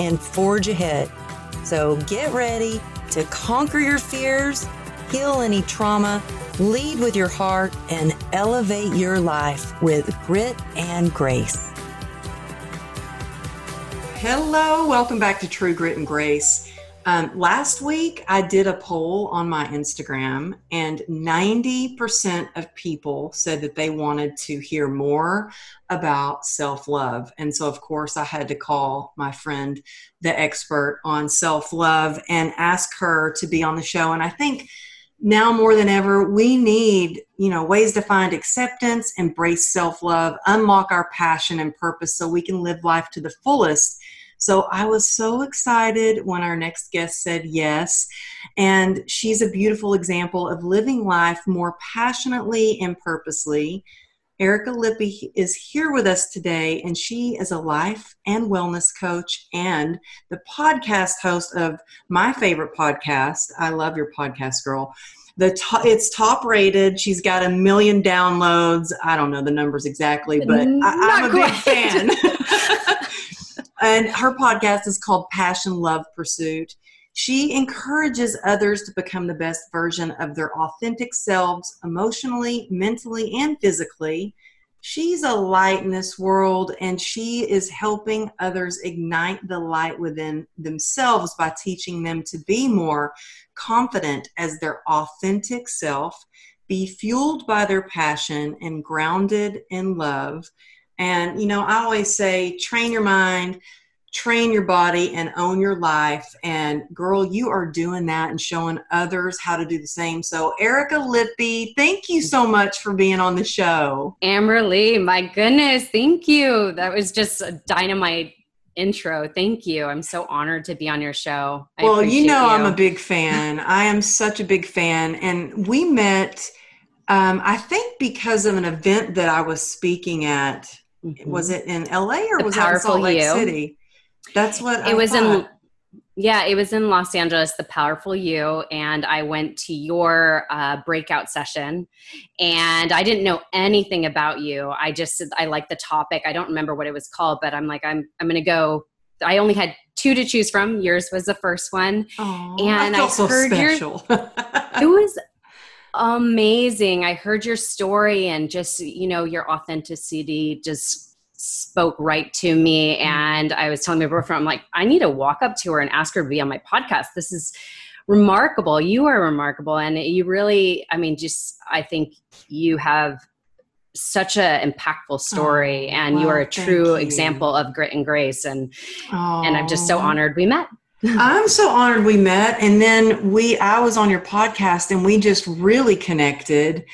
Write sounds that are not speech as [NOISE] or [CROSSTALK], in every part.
and forge ahead. So get ready to conquer your fears, heal any trauma, lead with your heart, and elevate your life with grit and grace. Hello, welcome back to True Grit and Grace. Um, last week, I did a poll on my Instagram, and 90% of people said that they wanted to hear more about self love. And so, of course, I had to call my friend, the expert on self love, and ask her to be on the show. And I think now more than ever, we need you know ways to find acceptance, embrace self love, unlock our passion and purpose so we can live life to the fullest so I was so excited when our next guest said yes. And she's a beautiful example of living life more passionately and purposely. Erica Lippy is here with us today, and she is a life and wellness coach and the podcast host of my favorite podcast. I love your podcast, girl. The to- it's top rated. She's got a million downloads. I don't know the numbers exactly, but I, am a big fan. [LAUGHS] [LAUGHS] and her podcast is called Passion Love Pursuit. She encourages others to become the best version of their authentic selves emotionally, mentally, and physically. She's a light in this world, and she is helping others ignite the light within themselves by teaching them to be more confident as their authentic self, be fueled by their passion, and grounded in love. And, you know, I always say train your mind, train your body, and own your life. And, girl, you are doing that and showing others how to do the same. So, Erica Lippy, thank you so much for being on the show. Amberly, my goodness, thank you. That was just a dynamite intro. Thank you. I'm so honored to be on your show. I well, you know, you. I'm a big fan. [LAUGHS] I am such a big fan. And we met, um, I think, because of an event that I was speaking at Mm-hmm. Was it in LA or the was it in Salt Lake you. City? That's what it I was thought. in. Yeah, it was in Los Angeles, the Powerful You, and I went to your uh, breakout session, and I didn't know anything about you. I just I liked the topic. I don't remember what it was called, but I'm like I'm I'm gonna go. I only had two to choose from. Yours was the first one, Aww, and I, I so heard special. your. [LAUGHS] it was amazing. I heard your story and just, you know, your authenticity just spoke right to me. And I was telling my boyfriend, I'm like, I need to walk up to her and ask her to be on my podcast. This is remarkable. You are remarkable. And you really, I mean, just, I think you have such an impactful story oh, and well, you are a true example of grit and grace and oh. and i'm just so honored we met I'm so honored we met. And then we, I was on your podcast and we just really connected,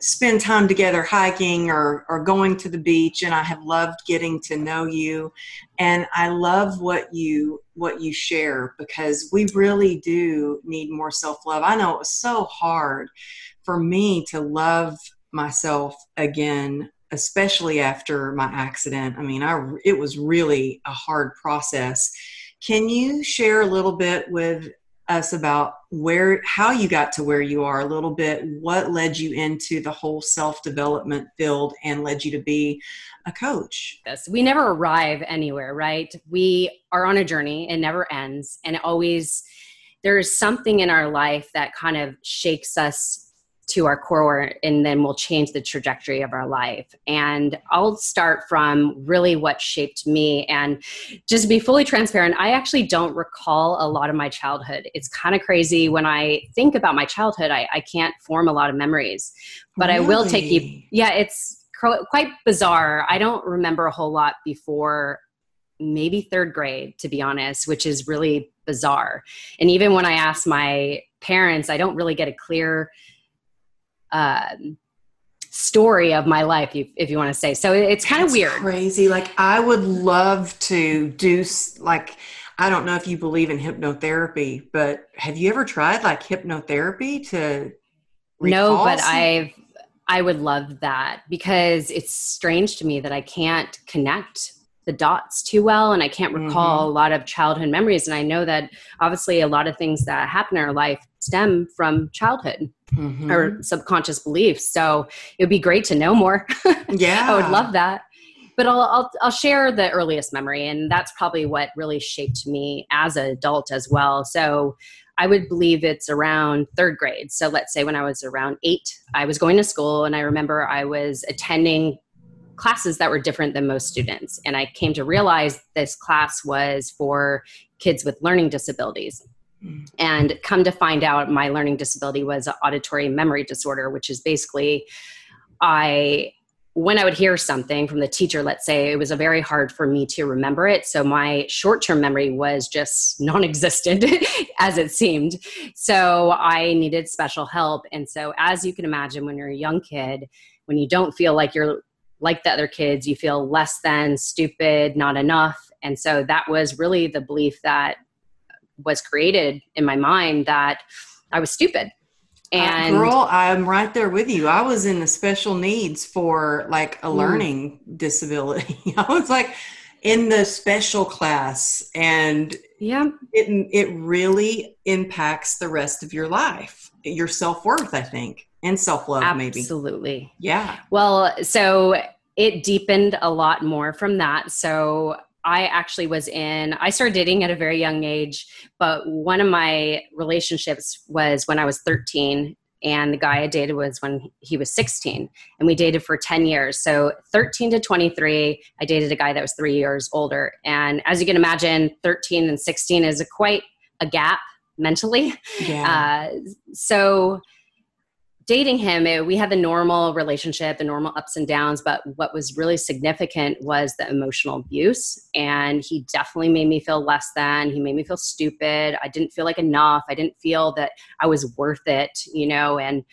spend time together hiking or, or going to the beach. And I have loved getting to know you. And I love what you, what you share because we really do need more self love. I know it was so hard for me to love myself again especially after my accident i mean i it was really a hard process can you share a little bit with us about where how you got to where you are a little bit what led you into the whole self-development field and led you to be a coach? Yes we never arrive anywhere right? We are on a journey it never ends and always there is something in our life that kind of shakes us to our core and then we'll change the trajectory of our life. And i'll start from really what shaped me. And just to be fully transparent i actually don't recall a lot of my childhood. It's kind of crazy when i think about my childhood i, I can't form a lot of memories. But really? i will take you yeah it's quite bizarre. I don't remember a whole lot before maybe third grade to be honest which is really bizarre. And even when i ask my parents i don't really get a clear um, story of my life, if, if you want to say. So it's kind of weird. Crazy. Like I would love to do like. I don't know if you believe in hypnotherapy, but have you ever tried like hypnotherapy to? No, but some- I've I would love that because it's strange to me that I can't connect the dots too well and I can't recall mm-hmm. a lot of childhood memories. And I know that obviously a lot of things that happen in our life stem from childhood mm-hmm. or subconscious beliefs. So it would be great to know more. [LAUGHS] Yeah. I would love that. But I'll, I'll, I'll share the earliest memory, and that's probably what really shaped me as an adult as well. So I would believe it's around third grade. So let's say when I was around eight, I was going to school, and I remember I was attending classes that were different than most students. And I came to realize this class was for kids with learning disabilities. And come to find out, my learning disability was auditory memory disorder, which is basically I when I would hear something from the teacher, let's say, it was a very hard for me to remember it. So my short term memory was just non existent [LAUGHS] as it seemed. So I needed special help. And so, as you can imagine, when you're a young kid, when you don't feel like you're like the other kids, you feel less than, stupid, not enough. And so that was really the belief that was created in my mind that I was stupid uh, and uh, girl, I'm right there with you. I was in the special needs for like a mm. learning mm. disability. [LAUGHS] I was like in the special class and yeah, it it really impacts the rest of your life. Your self-worth, I think, and self-love maybe. Absolutely. Yeah. Well, so it deepened a lot more from that. So I actually was in, I started dating at a very young age, but one of my relationships was when I was 13. And the guy I dated was when he was 16. And we dated for 10 years. So 13 to 23, I dated a guy that was three years older. And as you can imagine, 13 and 16 is a quite a gap mentally. Yeah. Uh, so dating him, it, we had the normal relationship, the normal ups and downs, but what was really significant was the emotional abuse. And he definitely made me feel less than. He made me feel stupid. I didn't feel like enough. I didn't feel that I was worth it, you know, and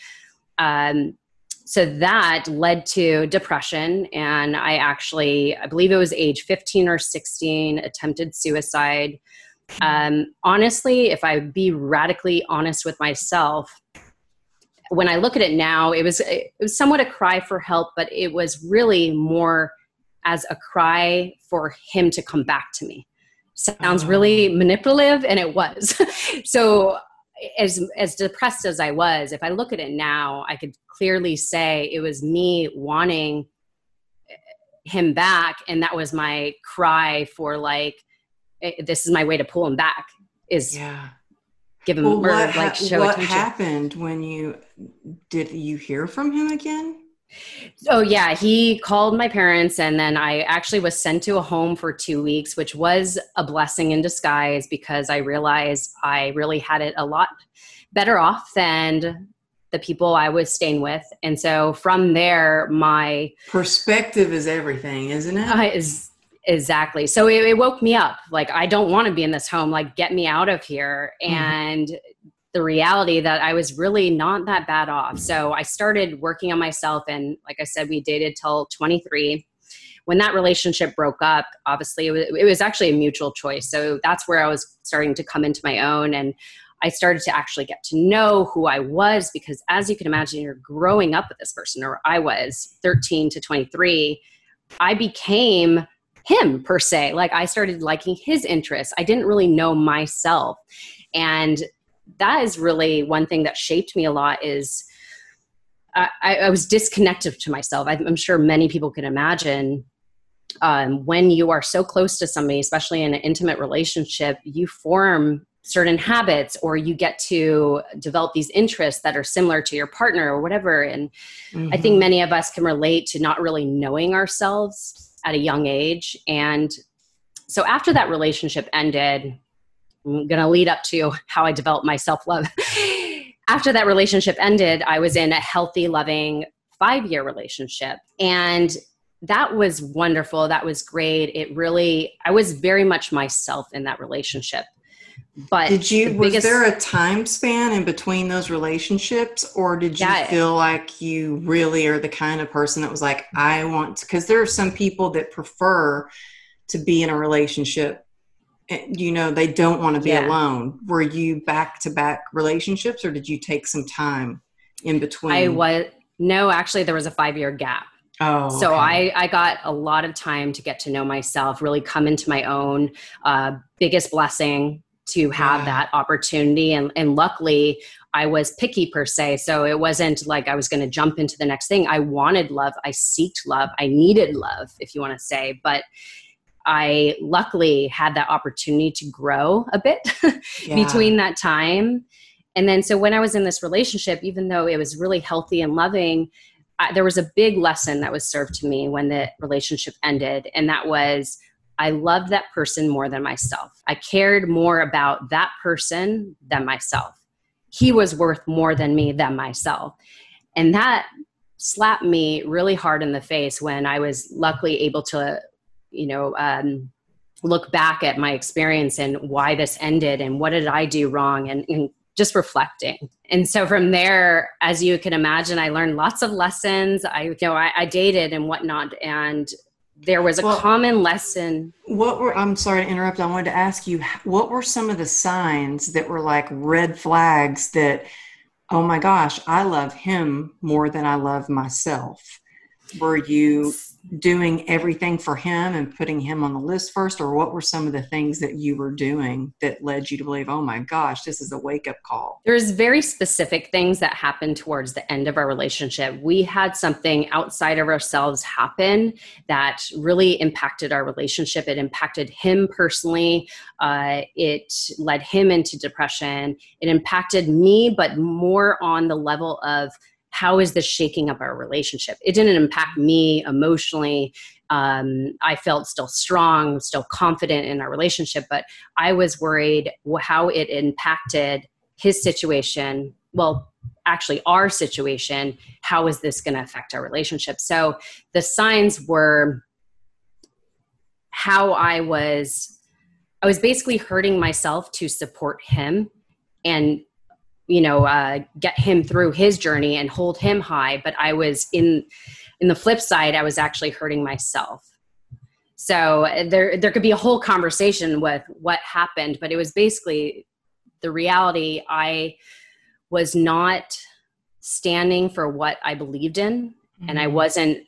um, so that led to depression and i actually i believe it was age 15 or 16 attempted suicide um, honestly if i be radically honest with myself when I look at it now, it was it was somewhat a cry for help, but it was really more as a cry for him to come back to me. Sounds oh. really manipulative, and it was. [LAUGHS] so as as depressed as I was, if I look at it now, I could clearly say it was me wanting him back, and that was my cry for like, eh, this is my way to pull him back. Is yeah give him well, what, like show what attention. happened when you did you hear from him again? Oh yeah he called my parents and then i actually was sent to a home for two weeks which was a blessing in disguise because i realized i really had it a lot better off than the people i was staying with. And so from there my perspective is everything isn't it? Uh, is Exactly. So it, it woke me up. Like, I don't want to be in this home. Like, get me out of here. Mm-hmm. And the reality that I was really not that bad off. So I started working on myself. And like I said, we dated till 23. When that relationship broke up, obviously it was, it was actually a mutual choice. So that's where I was starting to come into my own. And I started to actually get to know who I was because, as you can imagine, you're growing up with this person, or I was 13 to 23. I became him per se. Like I started liking his interests. I didn't really know myself. And that is really one thing that shaped me a lot is I, I was disconnected to myself. I'm sure many people can imagine um, when you are so close to somebody, especially in an intimate relationship, you form certain habits or you get to develop these interests that are similar to your partner or whatever. And mm-hmm. I think mm-hmm. many of us can relate to not really knowing ourselves at a young age. And so after that relationship ended, I'm going to lead up to how I developed my self love. [LAUGHS] after that relationship ended, I was in a healthy, loving five year relationship. And that was wonderful. That was great. It really, I was very much myself in that relationship. But did you, the was biggest, there a time span in between those relationships, or did you yeah, feel like you really are the kind of person that was like, I want? Because there are some people that prefer to be in a relationship eh, you know they don't want to be Yeah. alone were you back to back relationships or did you take some time in between I was no, actually, there was a five year gap. oh so okay. I, I got a lot of time to get to know myself really come into my own uh, biggest blessing to have Yeah. that opportunity and, and luckily i was picky per se so it wasn't like i was going to jump into the next thing i wanted love i seeked love i needed love if you want to say but i luckily had that opportunity to grow a bit [LAUGHS] Yeah. between that time. And then, so when I was in this relationship, even though it was really healthy and loving, I, there was a big lesson that was served to me when the relationship ended. And that was I loved that person more than myself. I cared more about that person than myself. He was worth more than me than myself. And that slapped me really hard in the face when I was luckily able to, you know, um, look back at my experience and why this ended and what did I do wrong and, and just reflecting. And so from there, as you can imagine, I learned lots of lessons. I, you know, I, I dated and whatnot, and there was a Well- common lesson. What were I'm sorry to interrupt. I wanted to ask you what were some of the signs that were like red flags that oh my gosh, I love him more than I love myself. Were you doing everything for him and putting him on the list first or what were some of the things that you were doing that led you to believe, "Oh my gosh, this is a wake-up call." There's very specific things that happened towards the end of our relationship. We had something outside of ourselves happen that really impacted our relationship. It impacted him personally. Uh, it led him into depression. It impacted me, but more on the level of how is this shaking up our relationship? It didn't impact me emotionally. Um, I felt still strong, still confident in our relationship, but I was worried how it impacted his situation. Well, actually, our situation. How is this going to affect our relationship? So the signs were how I was. I was basically hurting myself to support him and you know uh, get him through his journey and hold him high but i was in in the flip side i was actually hurting myself. So uh, there there could be a whole conversation with what happened but it was basically the reality i was not standing for what i believed in and i wasn't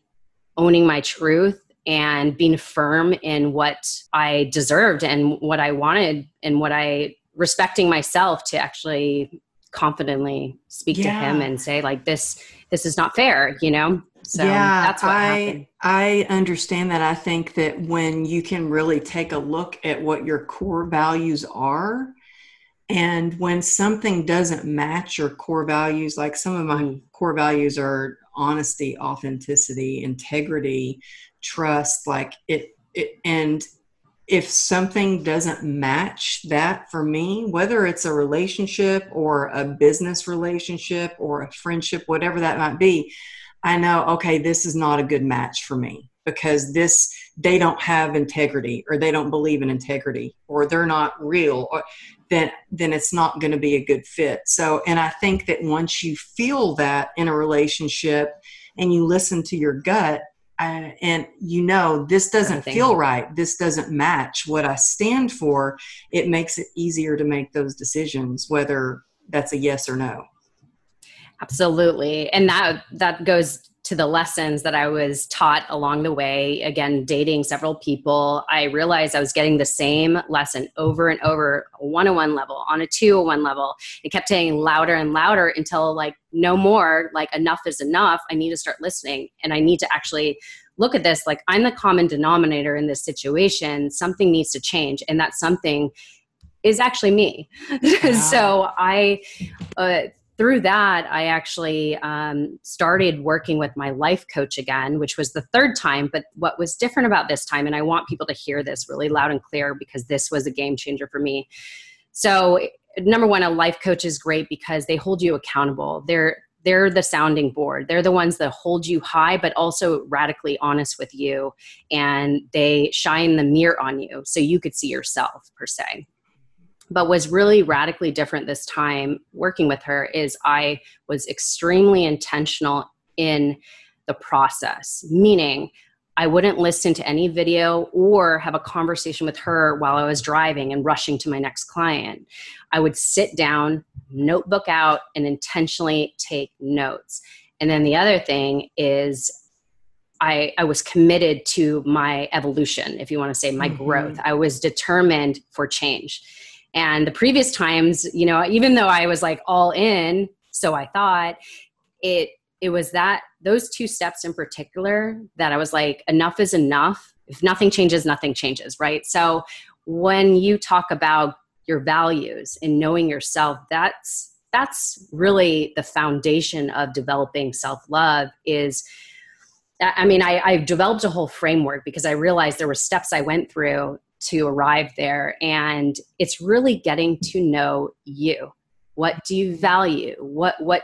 owning my truth and being firm in what i deserved and what i wanted and what i respecting myself to actually confidently speak to him and say like this this is not fair you know so yeah, that's what I happened I understand that. I think that when you can really take a look at what your core values are, and when something doesn't match your core values, like some of my Mhm. core values are honesty, authenticity, integrity, trust, like it, it and if something doesn't match that for me, whether it's a relationship or a business relationship or a friendship, whatever that might be, I know, okay, this is not a good match for me because this, they don't have integrity or they don't believe in integrity or they're not real or then, then it's not going to be a good fit. So, and I think that once you feel that in a relationship and you listen to your gut, uh, and you know this doesn't feel right. This doesn't match what i stand for. It makes it easier to make those decisions whether that's a yes or no. Absolutely. And that that goes to the lessons that i was taught along the way. Again dating several people i realized i was getting the same lesson over and over one on one level on a two on one level. It kept getting louder and louder until like no more like enough is enough. I need to start listening and i need to actually look at this like i'm the common denominator in this situation. Something needs to change and that something is actually me. [LAUGHS] So i uh, through that, I actually um, started working with my life coach again, which was the third time. But what was different about this time, and I want people to hear this really loud and clear because this was a game changer for me. So, number one, a life coach is great because they hold you accountable. They're they're the sounding board. They're the ones that hold you high, but also radically honest with you, and they shine the mirror on you so you could see yourself per se but was really radically different this time working with her is I was extremely intentional in the process, meaning I wouldn't listen to any video or have a conversation with her while I was driving and rushing to my next client. I would sit down, notebook out, and intentionally take notes. And then the other thing is, I, I was committed to my evolution, if you want to say my mm-hmm. growth. I was determined for change. And the previous times, you know, even though I was like all in, so I thought, it it was that those two steps in particular that I was like, enough is enough. If nothing changes, nothing changes, right? So when you talk about your values and knowing yourself, that's that's really the foundation of developing self-love is I mean, I, I developed a whole framework because I realized there were steps I went through to arrive there. And it's really getting to know you. What do you value? What what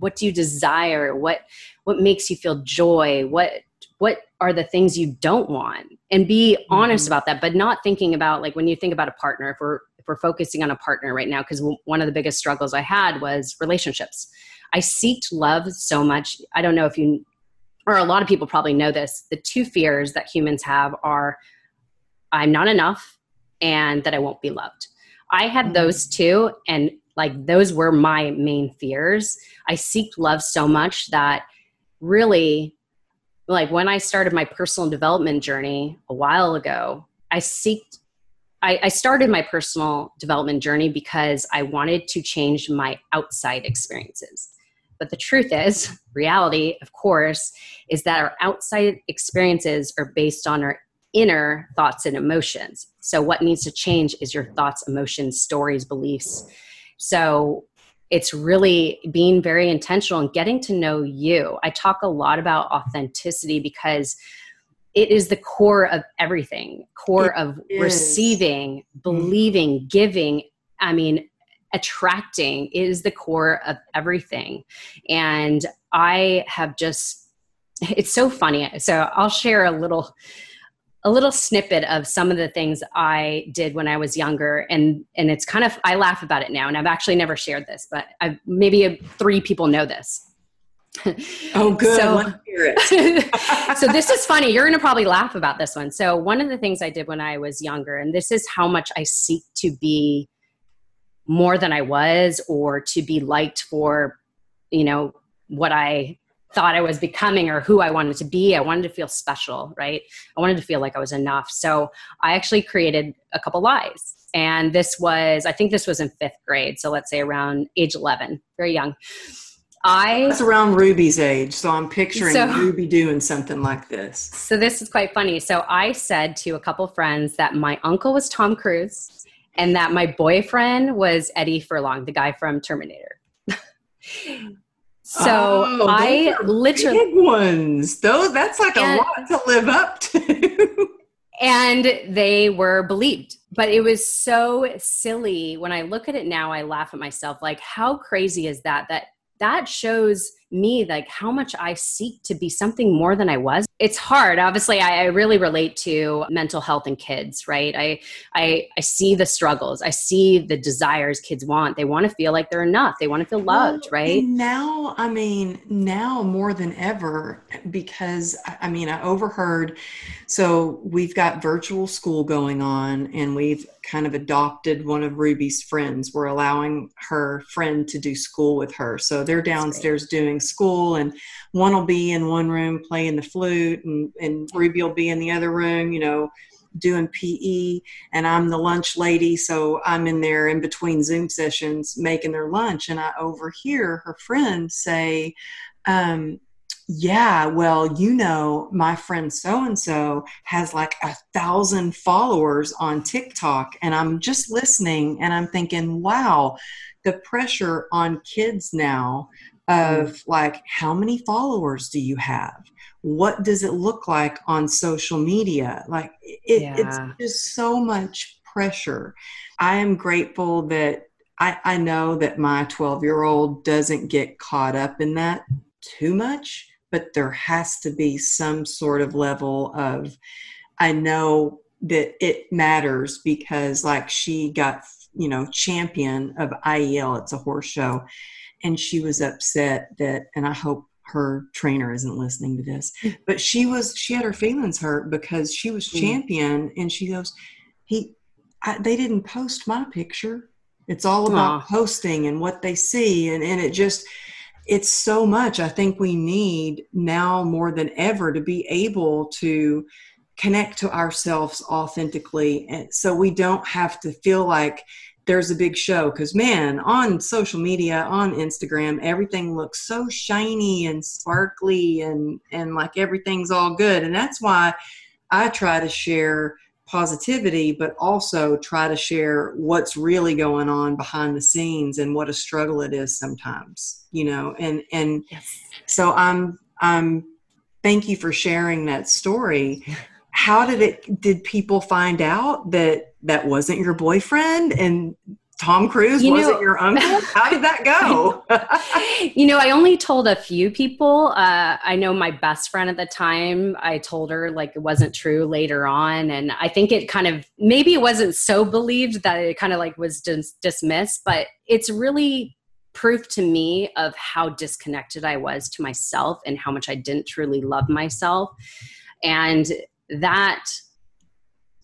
what do you desire what what makes you feel joy what what are the things you don't want and be honest mm-hmm. about that but not thinking about like when you think about a partner if we're if we're focusing on a partner right now because one of the biggest struggles i had was relationships i seeked love so much i don't know if you or a lot of people probably know this the two fears that humans have are i'm not enough and that i won't be loved. I had mm-hmm. those two and like those were my main fears. I seeked love so much that really like when i started my personal development journey a while ago i seeked I, I started my personal development journey because i wanted to change my outside experiences. But the truth is [LAUGHS] reality of course is that our outside experiences are based on our inner thoughts and emotions so what needs to change is your thoughts emotions stories beliefs so it's really being very intentional and getting to know you. I talk a lot about authenticity because it is the core of everything core it of is. receiving mm-hmm. believing giving i mean attracting is the core of everything and i have just it's so funny so i'll share a little a little snippet of some of the things I did when I was younger, and and it's kind of I laugh about it now, and I've actually never shared this, but I've, maybe a, three people know this. [LAUGHS] Oh, good. So, [LAUGHS] so this is funny. You're going to probably laugh about this one. So one of the things I did when I was younger, and this is how much I seek to be more than I was, or to be liked for, you know, what I thought I was becoming or who I wanted to be. I wanted to feel special, right? I wanted to feel like I was enough. So I actually created a couple lies. And this was, I think this was in fifth grade. So let's say around age 11, very young. I That's around Ruby's age. So I'm picturing so, Ruby doing something like this. So this is quite funny. So I said to a couple friends that my uncle was Tom Cruise and that my boyfriend was Eddie Furlong, the guy from Terminator. [LAUGHS] So oh, I literally big ones. Those that's like and, a lot to live up to. [LAUGHS] and they were believed. But it was so silly. When I look at it now, I laugh at myself. Like, how crazy is that? That that shows me like how much I seek to be something more than I was. It's hard. Obviously, I, I, really relate to mental health and kids, right? I, I I see the struggles. I see the desires kids want. They want to feel like they're enough. They want to feel loved, well, right? Now, I mean, now more than ever, because I mean, I overheard. So we've got virtual school going on, and we've kind of adopted one of Ruby's friends. We're allowing her friend to do school with her. So they're downstairs doing school and one will be in one room playing the flute and, and Ruby will be in the other room, you know, doing PE and I'm the lunch lady. So I'm in there in between Zoom sessions making their lunch. And I overhear her friend say, um, yeah, well, you know, my friend so and so has like a thousand followers on TikTok, and I'm just listening and I'm thinking, wow, the pressure on kids now of mm. like how many followers do you have what does it look like on social media like it, yeah. it's just so much pressure i am grateful that I, I know that my 12 year old doesn't get caught up in that too much but there has to be some sort of level of i know that it matters because like she got you know champion of iel it's a horse show and she was upset that and i hope her trainer isn't listening to this, [LAUGHS] but she was she had her feelings hurt because she was mm. champion, and she goes, he, I, they didn't post my picture. It's all about Aww. posting and what they see, and and it just it's so much. I think we need now more than ever to be able to connect to ourselves authentically, and so we don't have to feel like there's a big show because man on social media on instagram everything looks so shiny and sparkly and and like everything's all good and that's why i try to share positivity but also try to share what's really going on behind the scenes and what a struggle it is sometimes you know and and yes. so i'm i'm thank you for sharing that story [LAUGHS] how did it did people find out that that wasn't your boyfriend and Tom Cruise you wasn't your uncle? How did that go? [LAUGHS] you know, I only told a few people. Uh, I know my best friend at the time, I told her like it wasn't true later on. And I think it kind of, maybe it wasn't so believed that it kind of like was dis- dismissed, but it's really proof to me of how disconnected I was to myself and how much I didn't truly love myself. And that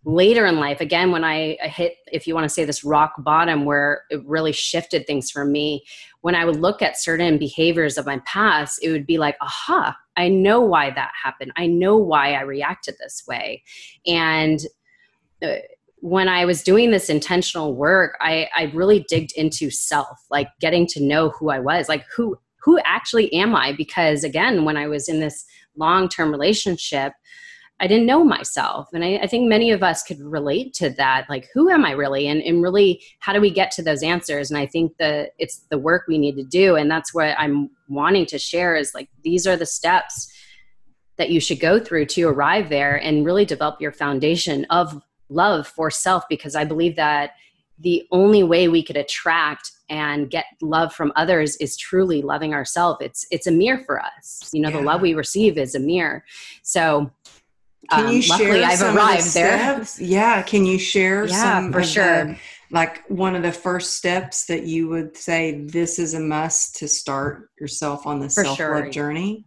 later in life again when I, hit if you want to say this rock bottom where it really shifted things for me when i would look at certain behaviors of my past it would be like aha i know why that happened. I know why i reacted this way. And uh, when i was doing this intentional work i i really digged into self like getting to know who i was like who who actually am i? Because again when i was in this long term relationship I didn't know myself. And I, I, think many of us could relate to that. Like, who am I really? And, and really, how do we get to those answers? And I think that it's the work we need to do. And that's what I'm wanting to share is like, these are the steps that you should go through to arrive there and really develop your foundation of love for self. Because I believe that the only way we could attract and get love from others is truly loving ourselves. It's, it's a mirror for us. You know, yeah. the love we receive is a mirror. So, can um, you share I've arrived the there. Yeah, can you share yeah, some for sure. The, like one of the first steps that you would say this is a must to start yourself on the self-love sure. journey?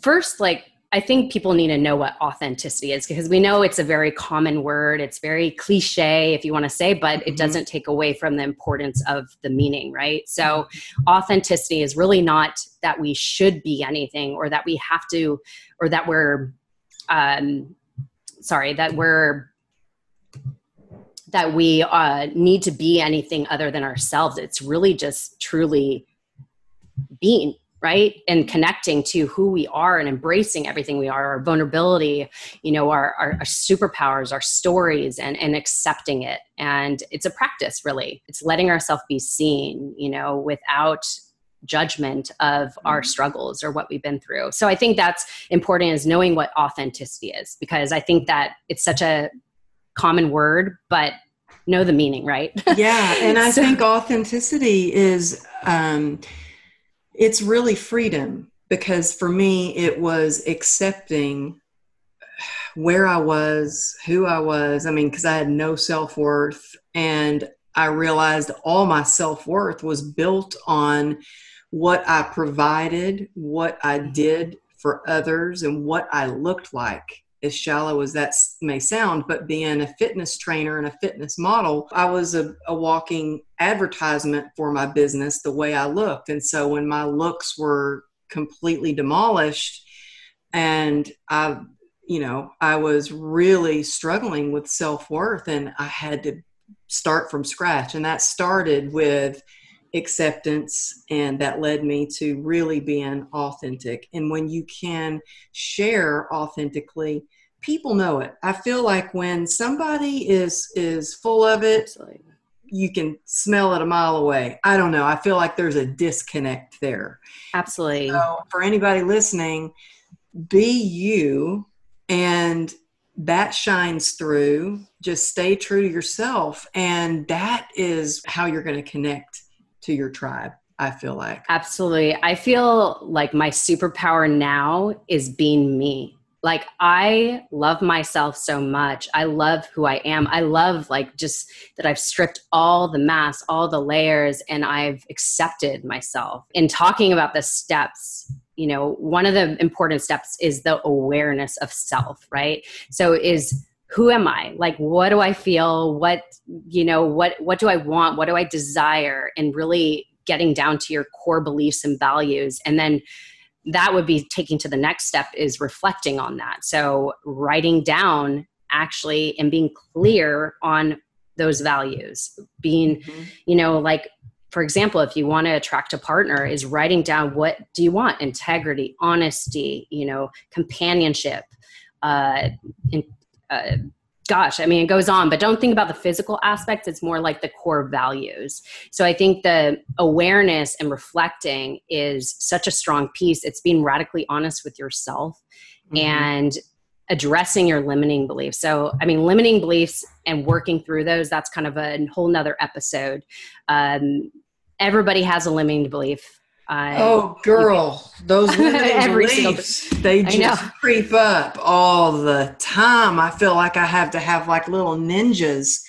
First, like I think people need to know what authenticity is because we know it's a very common word. It's very cliche, if you want to say, but mm-hmm. it doesn't take away from the importance of the meaning, right? So, authenticity is really not that we should be anything or that we have to, or that we're um, sorry that we're that we uh, need to be anything other than ourselves. It's really just truly being right? And connecting to who we are and embracing everything we are our vulnerability you know our, our, our, superpowers our stories and and accepting it. And it's a practice really. It's letting ourselves be seen you know without judgment of our mm-hmm. struggles or what we've been through. So I think that's important is knowing what authenticity is because I think that it's such a common word, but know the meaning, right? [LAUGHS] yeah, and I so, think authenticity is um, it's really freedom because for me it was accepting where I was, who I was. I mean, because I had no self worth, and I realized all my self worth was built on what I provided, what I mm-hmm. did for others, and what I looked like. As shallow as that may sound, but being a fitness trainer and a fitness model, I was a, a walking advertisement for my business the way I looked. And so when my looks were completely demolished and I you know, I was really struggling with self worth and I had to start from scratch. And that started with acceptance and that led me to really being authentic. And when you can share authentically people know it. I feel like when somebody is is full of it Absolutely. you can smell it a mile away. I don't know. I feel like there's a disconnect there. Absolutely. So for anybody listening be you and that shines through. Just stay true to yourself and that is how you're going to connect to your tribe I feel like. Absolutely. I feel like my superpower now is being me. Like I love myself so much. I love who I am. I love like just that I've stripped all the masks, all the layers and I've accepted myself. In talking about the steps you know one of the important steps is the awareness of self right so is who am i? Like what do i feel? What you know what what do i want? What do i desire? And really getting down to your core beliefs and values. And then that would be taking to the next step is reflecting on that. So writing down actually and being clear on those values. Being mm-hmm. you know like for example if you want to attract a partner is writing down what do you want? Integrity honesty you know companionship uh, in, uh, gosh, I mean, it goes on, but don't think about the physical aspects. It's more like the core values. So I think the awareness and reflecting is such a strong piece. It's being radically honest with yourself mm-hmm. and addressing your limiting beliefs. So, I mean, limiting beliefs and working through those, that's kind of a whole nother episode. Um, everybody has a limiting belief I, oh, [LAUGHS] girl, those [LAUGHS] every beliefs, they just creep up all the time. I feel like I have to have like little ninjas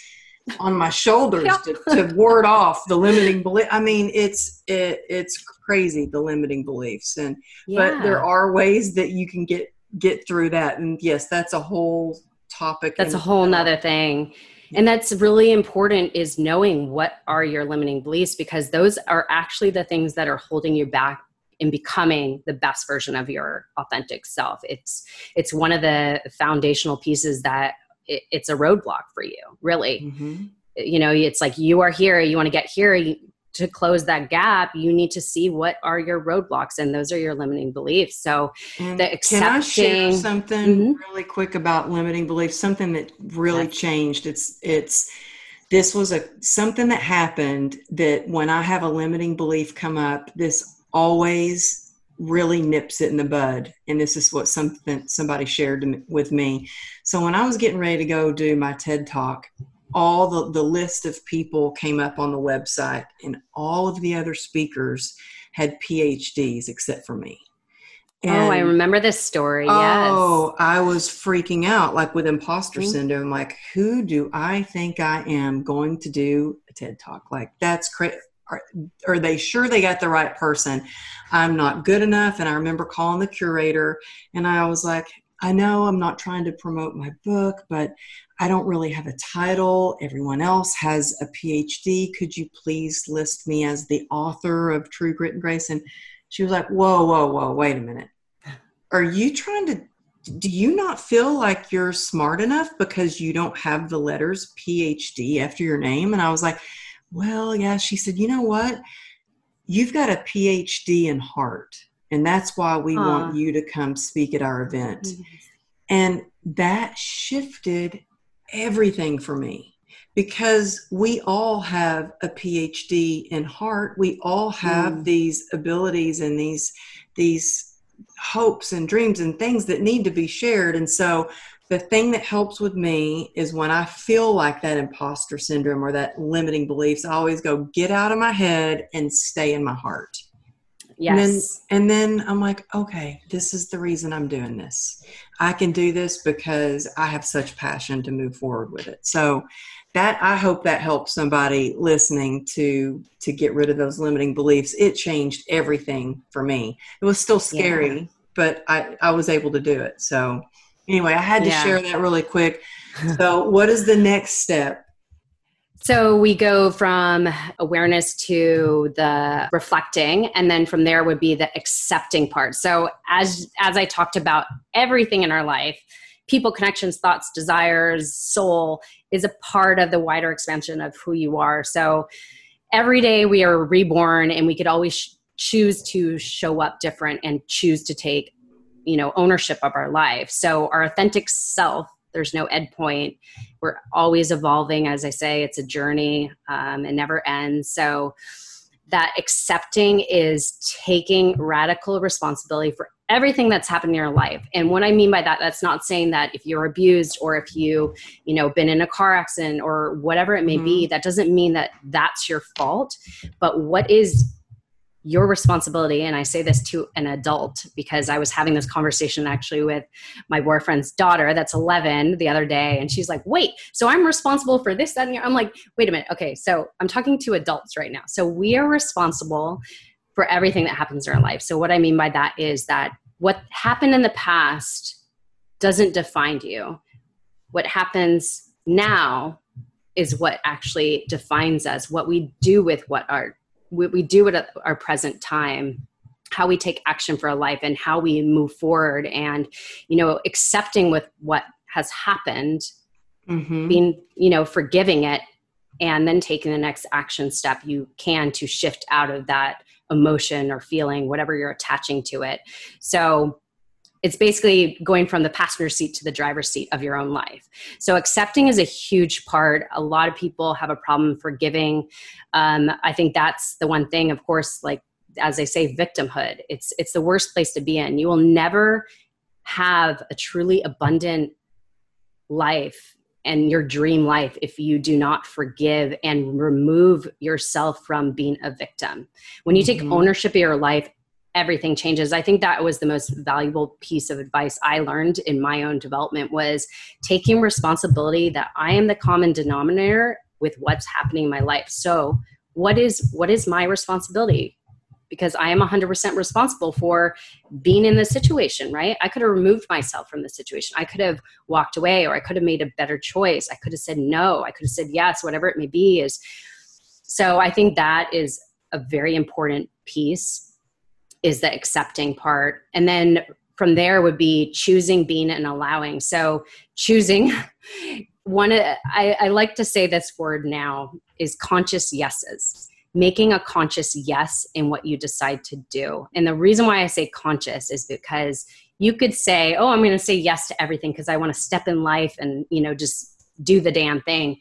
on my shoulders yeah. to, to ward off the limiting belief. I mean, it's it, it's crazy the limiting beliefs, and yeah. but there are ways that you can get get through that. And yes, that's a whole topic. That's a whole nother thing and that's really important is knowing what are your limiting beliefs because those are actually the things that are holding you back in becoming the best version of your authentic self it's it's one of the foundational pieces that it, it's a roadblock for you really mm-hmm. you know it's like you are here you want to get here to close that gap, you need to see what are your roadblocks, and those are your limiting beliefs. So, and the accepting. Can I share something mm-hmm. really quick about limiting beliefs? Something that really yes. changed. It's it's this was a something that happened that when I have a limiting belief come up, this always really nips it in the bud and this is what something somebody shared with me so when i was getting ready to go do my ted talk all the, the list of people came up on the website, and all of the other speakers had PhDs except for me. And, oh, I remember this story. Oh, yes. I was freaking out, like with imposter mm-hmm. syndrome. Like, who do I think I am going to do a TED talk? Like, that's crazy. Are, are, they sure they got the right person? I'm not good enough. And I remember calling the curator, and I was like, I know I'm not trying to promote my book, but I don't really have a title. Everyone else has a PhD. Could you please list me as the author of True Grit and Grace? And she was like, Whoa, whoa, whoa, wait a minute. Are you trying to, do you not feel like you're smart enough because you don't have the letters PhD after your name? And I was like, Well, yeah. She said, You know what? You've got a PhD in heart. And that's why we want you to come speak at our event. Mm-hmm. And that shifted everything for me because we all have a phd in heart we all have mm. these abilities and these these hopes and dreams and things that need to be shared and so the thing that helps with me is when i feel like that imposter syndrome or that limiting beliefs i always go get out of my head and stay in my heart Yes. And then, and then I'm like, okay, this is the reason I'm doing this. I can do this because I have such passion to move forward with it. So that I hope that helps somebody listening to to get rid of those limiting beliefs. It changed everything for me. It was still scary, yeah. but I I was able to do it. So anyway, I had to yeah. share that really quick. So what is the next step? So we go from awareness to the reflecting and then from there would be the accepting part. So as as I talked about everything in our life, people connections, thoughts, desires, soul is a part of the wider expansion of who you are. So every day we are reborn and we could always choose to show up different and choose to take you know ownership of our life. So our authentic self there's no end point. We're always evolving. As i say it's a journey um, it never ends. So that accepting is taking radical responsibility for everything that's happened in your life. And what i mean by that that's not saying that if you're abused or if you you know been in a car accident or whatever it may mm-hmm. be that doesn't mean that that's your fault. But what is your responsibility and i say this to an adult because i was having this conversation actually with my boyfriend's daughter that's 11 the other day and she's like wait so i'm responsible for this that and i'm like wait a minute okay so i'm talking to adults right now so we are responsible for everything that happens in our life. So, what I mean by that is that what happened in the past doesn't define you. What happens now is what actually defines us. What we do with what our what we do at our present time how we take action for our life and how we move forward and you know accepting with what has happened mm-hmm. being you know forgiving it and then taking the next action step you can to shift out of that emotion or feeling whatever you're attaching to it so it's basically going from the passenger seat to the driver's seat of your own life. So accepting is a huge part. A lot of people have a problem forgiving. Um, i think that's the one thing of course like as they say victimhood. It's it's the worst place to be in. You will never have a truly abundant life and your dream life if you do not forgive and remove yourself from being a victim. When you take mm-hmm. ownership of your life, everything changes. I think that was the most valuable piece of advice I learned in my own development was taking responsibility that I am the common denominator with what's happening in my life. So, what is what is my responsibility? because I am 100% responsible for being in this situation, right? I could have removed myself from the situation. I could have walked away or I could have made a better choice. I could have said no. I could have said yes, whatever it may be is so I think that is a very important piece is the accepting part. And then from there would be choosing, being, and allowing. So choosing [LAUGHS] one I, I like to say this word now is conscious yeses making a conscious yes in what you decide to do. And the reason why I say conscious is because you could say, "Oh, I'm going to say yes to everything because I want to step in life and, you know, just do the damn thing."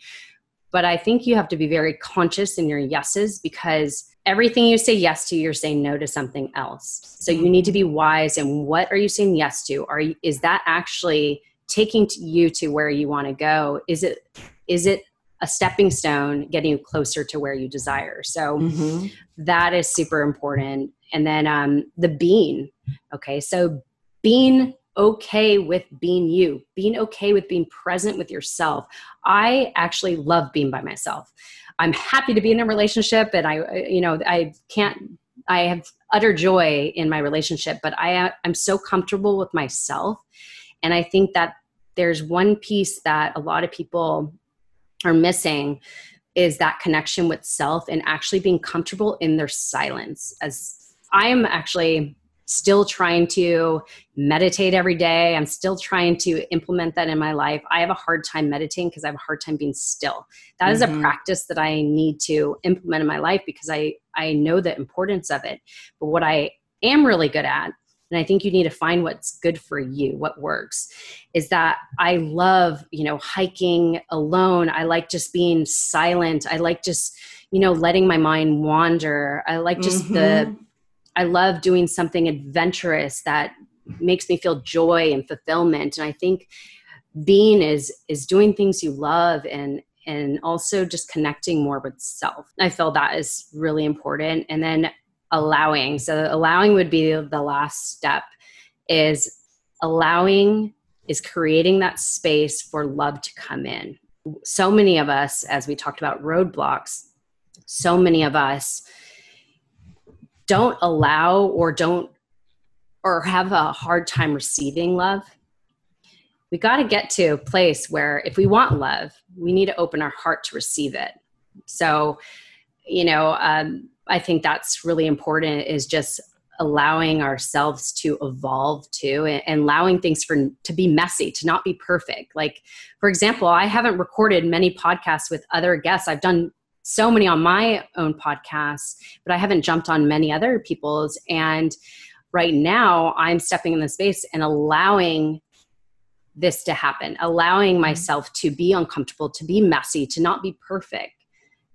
But I think you have to be very conscious in your yeses because everything you say yes to, you're saying no to something else. So you need to be wise in what are you saying yes to? Are you, is that actually taking you to where you want to go? Is it is it a stepping stone getting you closer to where you desire. So mm-hmm. that is super important. And then um, the bean Okay, so being okay with being you, being okay with being present with yourself. I actually love being by myself. I'm happy to be in a relationship, and I, uh, you know, I can't. I have utter joy in my relationship, but I, uh, I'm so comfortable with myself, and I think that there's one piece that a lot of people are missing is that connection with self and actually being comfortable in their silence as i am actually still trying to meditate every day i'm still trying to implement that in my life i have a hard time meditating because i have a hard time being still That mm-hmm. is a mm-hmm. practice that i need to implement in my life because i i know the importance of it but what i am really good at and i think you need to find what's good for you what works is that i love you know hiking alone i like just being silent i like just you know letting my mind wander i like just mm-hmm. the i love doing something adventurous that makes me feel joy and fulfillment and i think being is is doing things you love and and also just connecting more with self i feel that is really important and then allowing. So allowing would be the last step is allowing is creating that space for love to come in. So many of us as we talked about roadblocks, so many of us don't allow or don't or have a hard time receiving love. We got to get to a place where if we want love, we need to open our heart to receive it. So, you know, um, I think that's really important is just allowing ourselves to evolve too and, allowing things for to be messy to not be perfect like for example i haven't recorded many podcasts with other guests i've done so many on my own podcasts but i haven't jumped on many other people's and right now i'm stepping in the space and allowing this to happen allowing mm-hmm. myself to be uncomfortable to be messy to not be perfect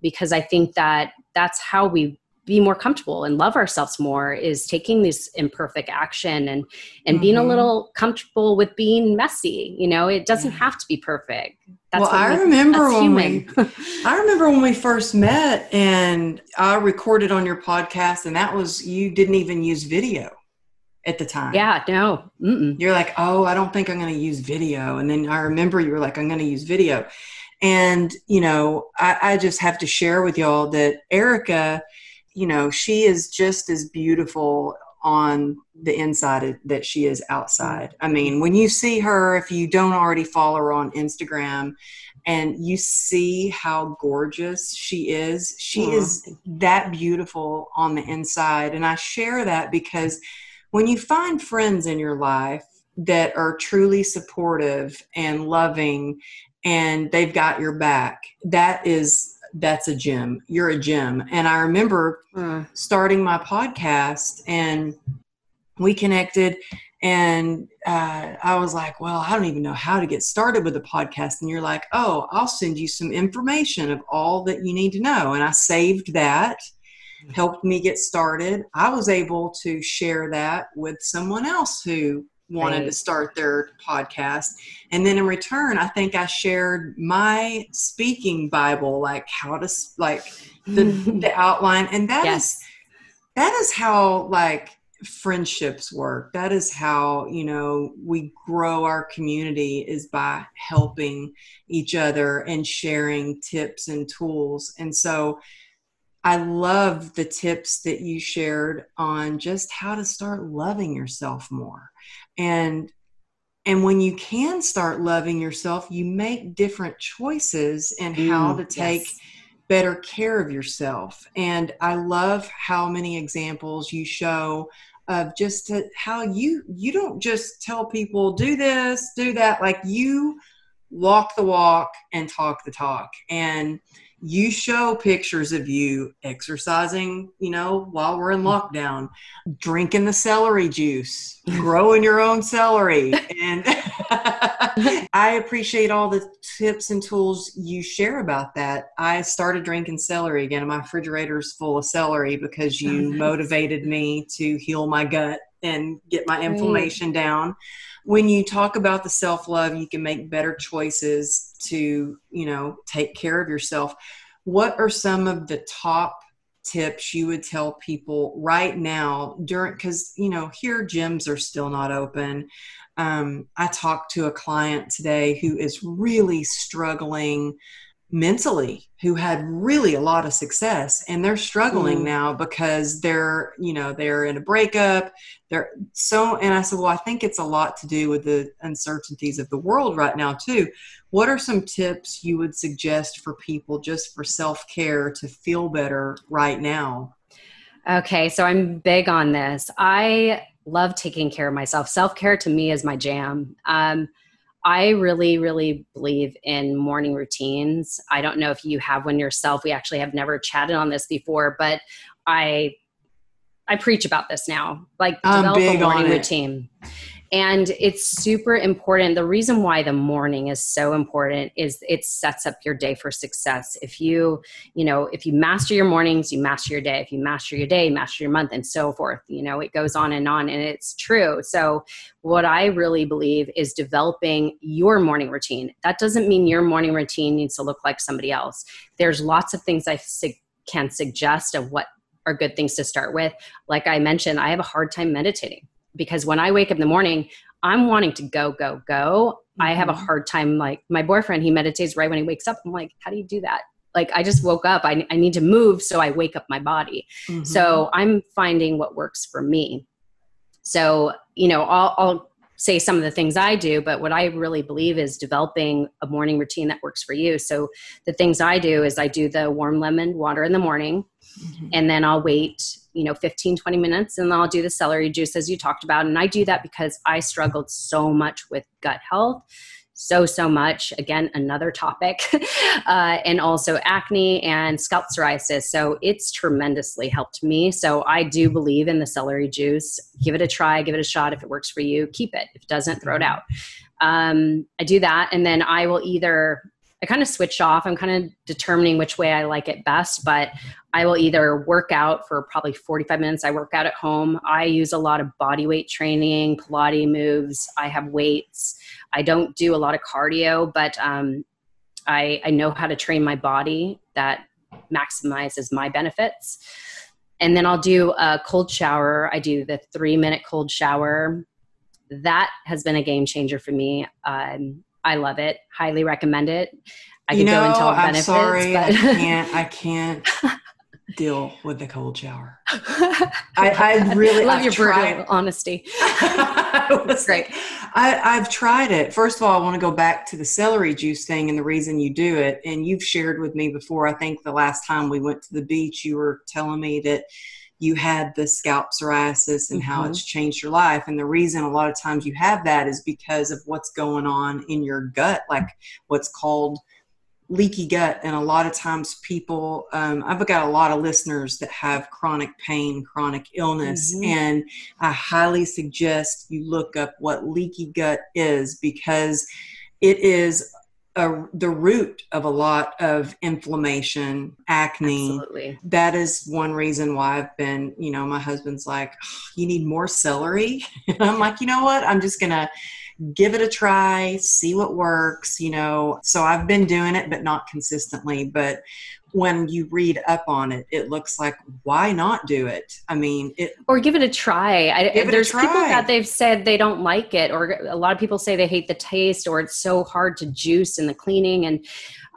because i think that that's how we be more comfortable and love ourselves more is taking this imperfect action and and mm-hmm. being a mm-hmm. little comfortable with being messy you know it doesn't yeah. have to be perfect that's well i remember when we [LAUGHS] i remember when we first met and i recorded on your podcast and that was you didn't even use video at the time yeah no Mm-mm. you're like oh i don't think i'm going to use video and then i remember you were like i'm going to use video and you know I, I just have to share with y'all that erica you know, she is just as beautiful on the inside that she is outside. I mean, when you see her, if you don't already follow her on Instagram, and you see how gorgeous she is, she Aww. is that beautiful on the inside. And I share that because when you find friends in your life that are truly supportive and loving and they've got your back, that is that's a gem. You're a gem. And I remember mm. starting my podcast and we connected and uh, I was like, well, I don't even know how to get started with a podcast. And you're like, oh, I'll send you some information of all that you need to know. And I saved that, helped me get started. I was able to share that with someone else who wanted right. to start their podcast. And then in return, I think I shared my speaking Bible, like how to, like the, [LAUGHS] the outline. And that yes. is that is how, like, friendships work that is how you know we grow our community is by helping each other and sharing tips and tools and so i love the tips that you shared on just how to start loving yourself more and and when you can start loving yourself you make different choices how mm, to take yes. better care of yourself. And i love how many examples you show of just to, how you you don't just tell people do this do that. Like you walk the walk and talk the talk. And you show pictures of you exercising, you know, while we're in lockdown, drinking the celery juice, [LAUGHS] growing your own celery. And [LAUGHS] I appreciate all the tips and tools you share about that. I started drinking celery again, and my refrigerator's full of celery because you [LAUGHS] motivated me to heal my gut and get my inflammation down when you talk about the self love, you can make better choices to, you know, take care of yourself. What are some of the top tips you would tell people right now during because you know here gyms are still not open um, i talked to a client today who is really struggling mentally who had really a lot of success and they're struggling mm. now because they're you know they're in a breakup. They're so and i said well i think it's a lot to do with the uncertainties of the world right now too. What are some tips you would suggest for people just for self-care to feel better right now? Okay so i'm big on this. I love taking care of myself. Self-care to me is my jam. Um, I really, really believe in morning routines. I don't know if you have one yourself. We actually have never chatted on this before, but I I preach about this now. Like develop a morning routine. And it's super important. The reason why the morning is so important is it sets up your day for success. If you, you know, if you master your mornings, you master your day. If you master your day, master your month, and so forth. You know, it goes on and on, and it's true. So, what I really believe is developing your morning routine. That doesn't mean your morning routine needs to look like somebody else. There's lots of things I su- can suggest of what are good things to start with. Like I mentioned, I have a hard time meditating because when I wake up in the morning, I'm wanting to go, go, go. Mm-hmm. I have a mm-hmm. hard time. Like my boyfriend, he meditates right when he wakes up. I'm like, how do you do that? Like I just woke up. I, I need to move so I wake up my body. Mm-hmm. So I'm finding what works for me. So, you know, I'll, I'll say some of the things I do, but what I really believe is developing a morning routine that works for you. So the things I do is I do the warm lemon water in the morning mm-hmm. and then I'll wait, you know, 15, 20 minutes and then I'll do the celery juice as you talked about. And I do that because I struggled so much with gut health so so much. Again another topic [LAUGHS] uh, and also acne and scalp psoriasis. So it's tremendously helped me. So i do believe in the celery juice. Give it a try give it a shot. If it works for you keep it. If it doesn't throw it out. Um, i do that and then i will either I kind of switch off. I'm kind of determining which way I like it best, but I will either work out for probably 45 minutes. I work out at home. I use a lot of body weight training, Pilates moves. I have weights. I don't do a lot of cardio, but um, I, I know how to train my body that maximizes my benefits. And then I'll do a cold shower. I do the three minute cold shower. That has been a game changer for me. Um, I love it. Highly recommend it. I you know, go into all I'm benefits. Sorry, but I can't. I can't. [LAUGHS] deal with the cold shower. [LAUGHS] I, I really love I've your brutal honesty. [LAUGHS] That's great. I, I've tried it. First of all, I want to go back to the celery juice thing and the reason you do it. And you've shared with me before. I think the last time we went to the beach, you were telling me that you had the scalp psoriasis and mm-hmm. how it's changed your life. And the reason a lot of times you have that is because of what's going on in your gut, like what's called leaky gut and a lot of times people um, i've got a lot of listeners that have chronic pain chronic illness mm-hmm. and i highly suggest you look up what leaky gut is because it is a, the root of a lot of inflammation acne Absolutely. that is one reason why i've been you know my husband's like oh, you need more celery [LAUGHS] and i'm like you know what i'm just gonna give it a try, see what works, you know. So I've been doing it, but not consistently. But when you read up on it, it looks like why not do it? I mean, it or give it a try. I, there's a try. people that they've said they don't like it, or a lot of people say they hate the taste, or it's so hard to juice in the cleaning. And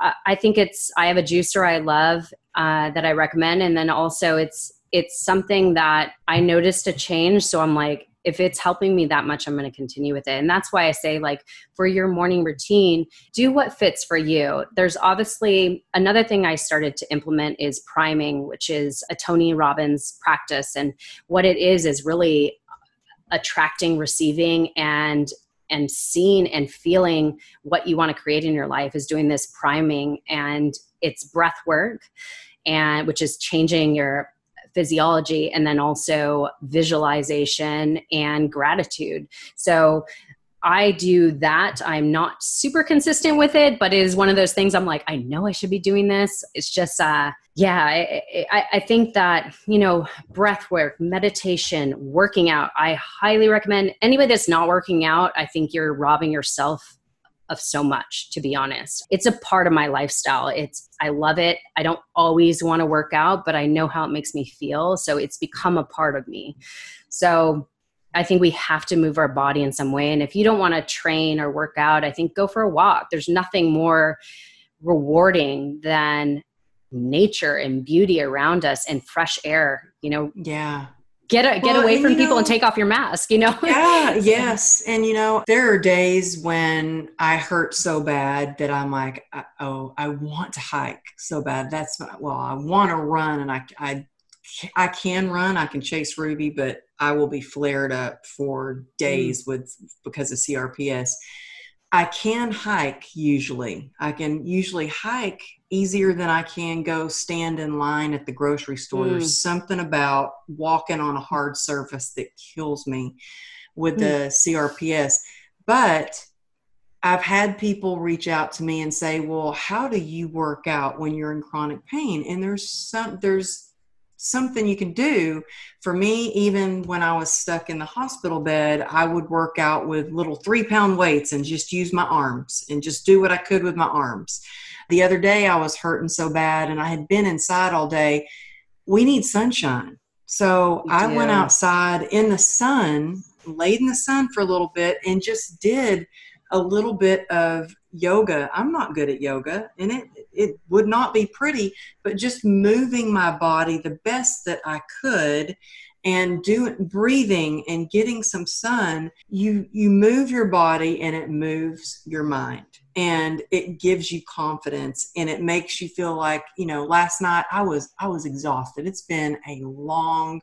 uh, I think it's I have a juicer I love uh, that I recommend, and then also it's it's something that I noticed a change. So I'm like, if it's helping me that much i'm going to continue with it. And that's why i say like for your morning routine do what fits for you. There's obviously another thing i started to implement is priming which is a tony robbins practice. And what it is is really attracting receiving and and seeing and feeling what you want to create in your life is doing this priming. And it's breath work and which is changing your physiology and then also visualization and gratitude. So I do that. I'm not super consistent with it, but it is one of those things I'm like, I know I should be doing this. It's just, uh, yeah, I, I, I think that, you know, breath work, meditation, working out, I highly recommend anybody that's not working out. I think you're robbing yourself of so much to be honest. It's a part of my lifestyle. It's i love it. I don't always want to work out but i know how it makes me feel so it's become a part of me. So i think we have to move our body in some way and if you don't want to train or work out i think go for a walk. There's nothing more rewarding than nature and beauty around us and fresh air you know? Yeah get a, get well, away from people know, and take off your mask you know yeah [LAUGHS] yes and you know there are days when i hurt so bad that i'm like oh i want to hike so bad that's well i want to run and i i I can run, I can chase Ruby, but I will be flared up for days mm. with because of CRPS. I can hike usually. I can usually hike easier than I can go stand in line at the grocery store. Mm. There's something about walking on a hard surface that kills me with mm. the CRPS. But I've had people reach out to me and say, "Well, how do you work out when you're in chronic pain?" And there's some there's something you can do. For me, even when I was stuck in the hospital bed, I would work out with little three pound weights and just use my arms and just do what I could with my arms. The other day, I was hurting so bad and I had been inside all day. We need sunshine. So I went outside in the sun, laid in the sun for a little bit, and just did a little bit of yoga. I'm not good at yoga and it it would not be pretty, but just moving my body the best that I could and doing breathing and getting some sun, you you move your body and it moves your mind and it gives you confidence and it makes you feel like, you know, last night I was I was exhausted. It's been a long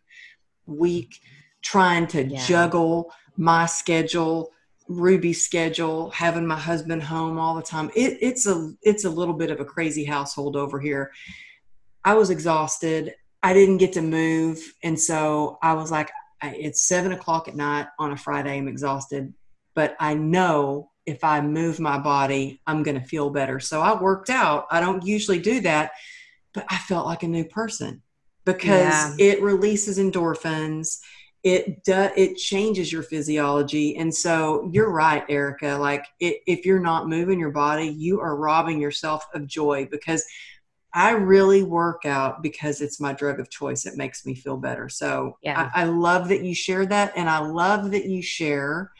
week trying to yeah. juggle my schedule Ruby schedule, having my husband home all the time. It, it's a it's a little bit of a crazy household over here. I was exhausted. I didn't get to move, and so I was like, "It's seven o'clock at night on a Friday. I'm exhausted, but I know if I move my body, I'm going to feel better." So I worked out. I don't usually do that, but I felt like a new person because yeah. it releases endorphins it does it changes your physiology. And so you're right erica like it, if you're not moving your body you are robbing yourself of joy because i really work out because it's my drug of choice it makes me feel better. So yeah. I, I love that you share that and i love that you share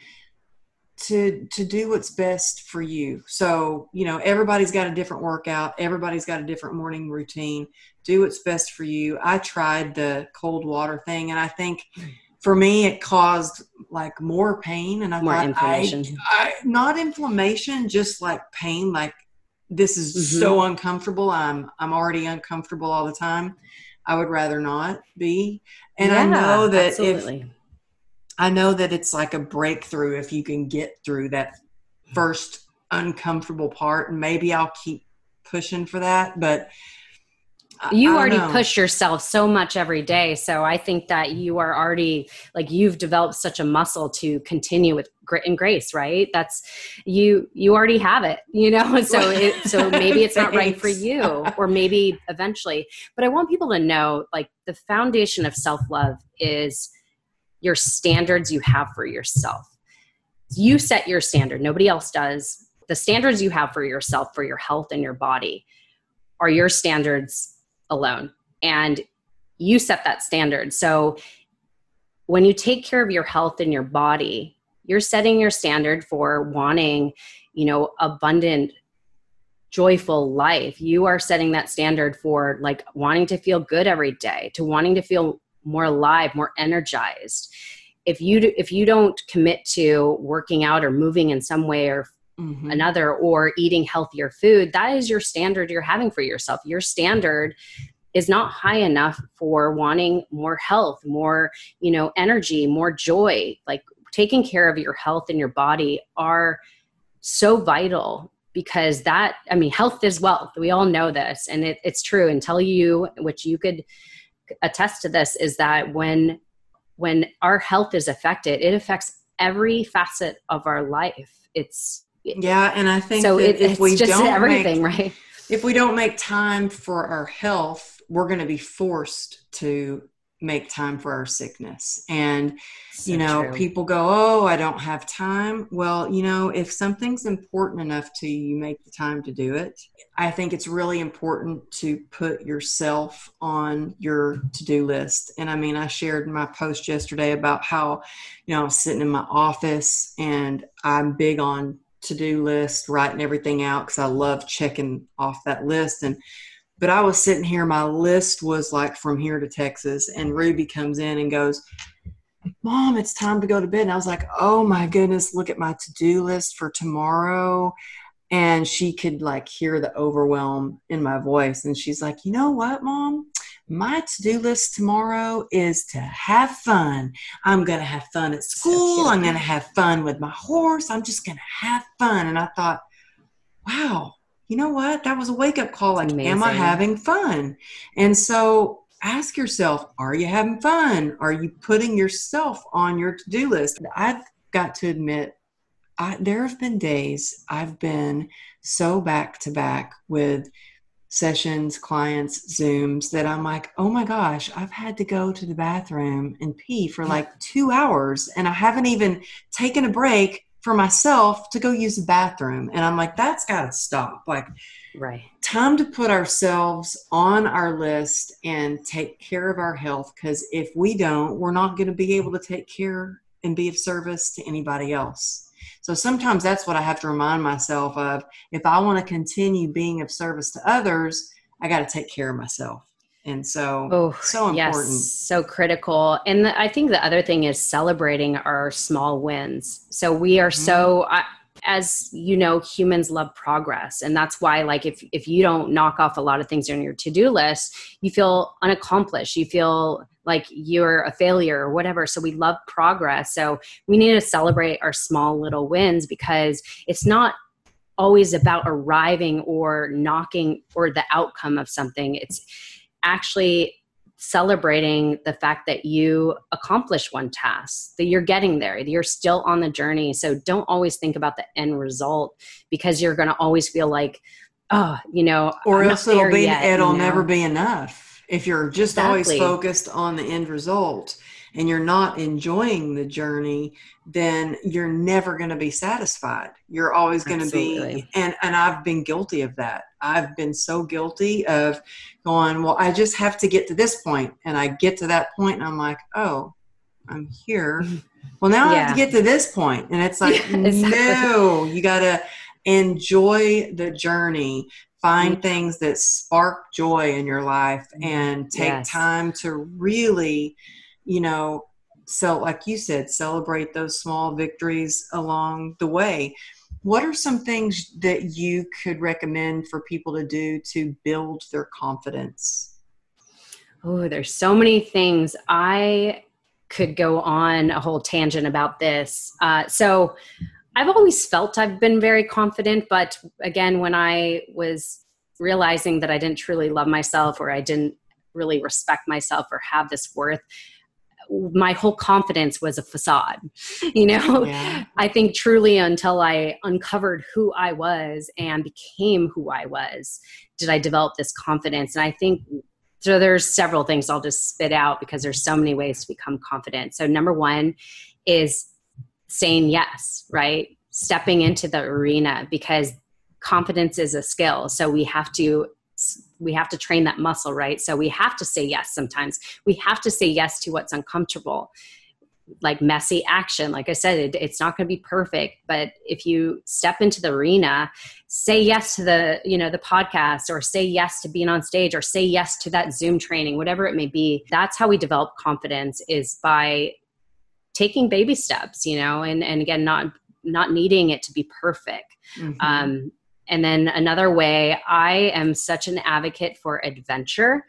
to to do what's best for you. So you know everybody's got a different workout. Everybody's got a different morning routine. Do what's best for you. I tried the cold water thing and i think for me it caused like more pain and i more thought inflammation I, I, not inflammation just like pain like this is mm-hmm. so uncomfortable i'm i'm already uncomfortable all the time i would rather not be and yeah, i know that absolutely. if I know that it's like a breakthrough if you can get through that first uncomfortable part, and maybe I'll keep pushing for that. But you already know. push yourself so much every day so i think that you are already like you've developed such a muscle to continue with grit and grace right that's you you already have it you know [LAUGHS] so it, so [LAUGHS] maybe it's not right for you or maybe eventually but i want people to know like the foundation of self-love is your standards you have for yourself. You set your standard, nobody else does. The standards you have for yourself, for your health and your body, are your standards alone. And you set that standard. So when you take care of your health and your body, you're setting your standard for wanting, you know, abundant joyful life. You are setting that standard for like wanting to feel good every day, to wanting to feel more alive more energized if you do, if you don't commit to working out or moving in some way or mm-hmm. another or eating healthier food that is your standard you're having for yourself. Your standard is not high enough for wanting more health more you know energy more joy. Like taking care of your health and your body are so vital because that i mean health is wealth. We all know this and it, it's true. Until you which you could attest to this is that when when our health is affected it affects every facet of our life. It's yeah and i think so it, if we don't everything make, right if we don't make time for our health we're going to be forced to make time for our sickness. And, so you know, true. people go, Oh, I don't have time. Well, you know, if something's important enough to you, you make the time to do it. I think it's really important to put yourself on your to do list. And I mean, I shared my post yesterday about how, you know, I was sitting in my office and I'm big on to do list, writing everything out because I love checking off that list. And, but I was sitting here, my list was like from here to Texas, and Ruby comes in and goes, Mom, it's time to go to bed. And I was like, Oh my goodness, look at my to do list for tomorrow. And she could like hear the overwhelm in my voice. And she's like, You know what, Mom? My to do list tomorrow is to have fun. I'm going to have fun at school. So I'm going to have fun with my horse. I'm just going to have fun. And I thought, wow, you know what? That was a wake up call. Like, Amazing. am I having fun? And so ask yourself, are you having fun? Are you putting yourself on your to do list? I've got to admit, I, there have been days I've been so back to back with sessions, clients, Zooms that I'm like, oh my gosh, I've had to go to the bathroom and pee for like two hours and I haven't even taken a break for myself to go use the bathroom. And I'm like, that's got to stop. Like, right. Time to put ourselves on our list and take care of our health. Because if we don't, we're not going to be able to take care and be of service to anybody else. So sometimes that's what I have to remind myself of. If I want to continue being of service to others, I got to take care of myself. And so oh, so important. yes, so critical. And the, i think the other thing is celebrating our small wins. So we are mm-hmm. so I, as you know humans love progress. And that's why like if if you don't knock off a lot of things on your to-do list you feel unaccomplished. You feel like you're a failure or whatever so we love progress so we need to celebrate our small little wins because it's not always about arriving or knocking or the outcome of something it's actually celebrating the fact that you accomplish one task, that you're getting there, that you're still on the journey. So don't always think about the end result because you're going to always feel like, oh, you know, or I'm else it'll be yet, it'll you know? never be enough if you're just exactly. always focused on the end result and you're not enjoying the journey then you're never going to be satisfied you're always going to be and and I've been guilty of that I've been so guilty of going well I just have to get to this point and I get to that point and I'm like oh I'm here. [LAUGHS] Well, now yeah. I have to get to this. And it's [LAUGHS] like, exactly. no, you got to enjoy the journey. Find mm-hmm. things that spark joy in your life and take yes. time to really, you know, so like you said, celebrate those small victories along the way. What are some things that you could recommend for people to do to build their confidence? Oh, there's so many things. I could go on a whole tangent about this. Uh, so I've always felt I've been very confident, but again, when I was realizing that I didn't truly love myself or I didn't really respect myself or have this worth, my whole confidence was a facade [LAUGHS] you know? Yeah. i think truly until i uncovered who i was and became who i was did i develop this confidence. And i think so there's several things i'll just spit out because there's so many ways to become confident. So number one is saying yes right? Stepping into the arena because confidence is a skill. So we have to we have to train that muscle right? So we have to say yes sometimes. We have to say yes to what's uncomfortable. Like messy action like i said it, it's not going to be perfect but if you step into the arena say yes to the you know the podcast or say yes to being on stage or say yes to that zoom training whatever it may be that's how we develop confidence is by taking baby steps you know and and again not not needing it to be perfect mm-hmm. um, and then another way, I am such an advocate for adventure.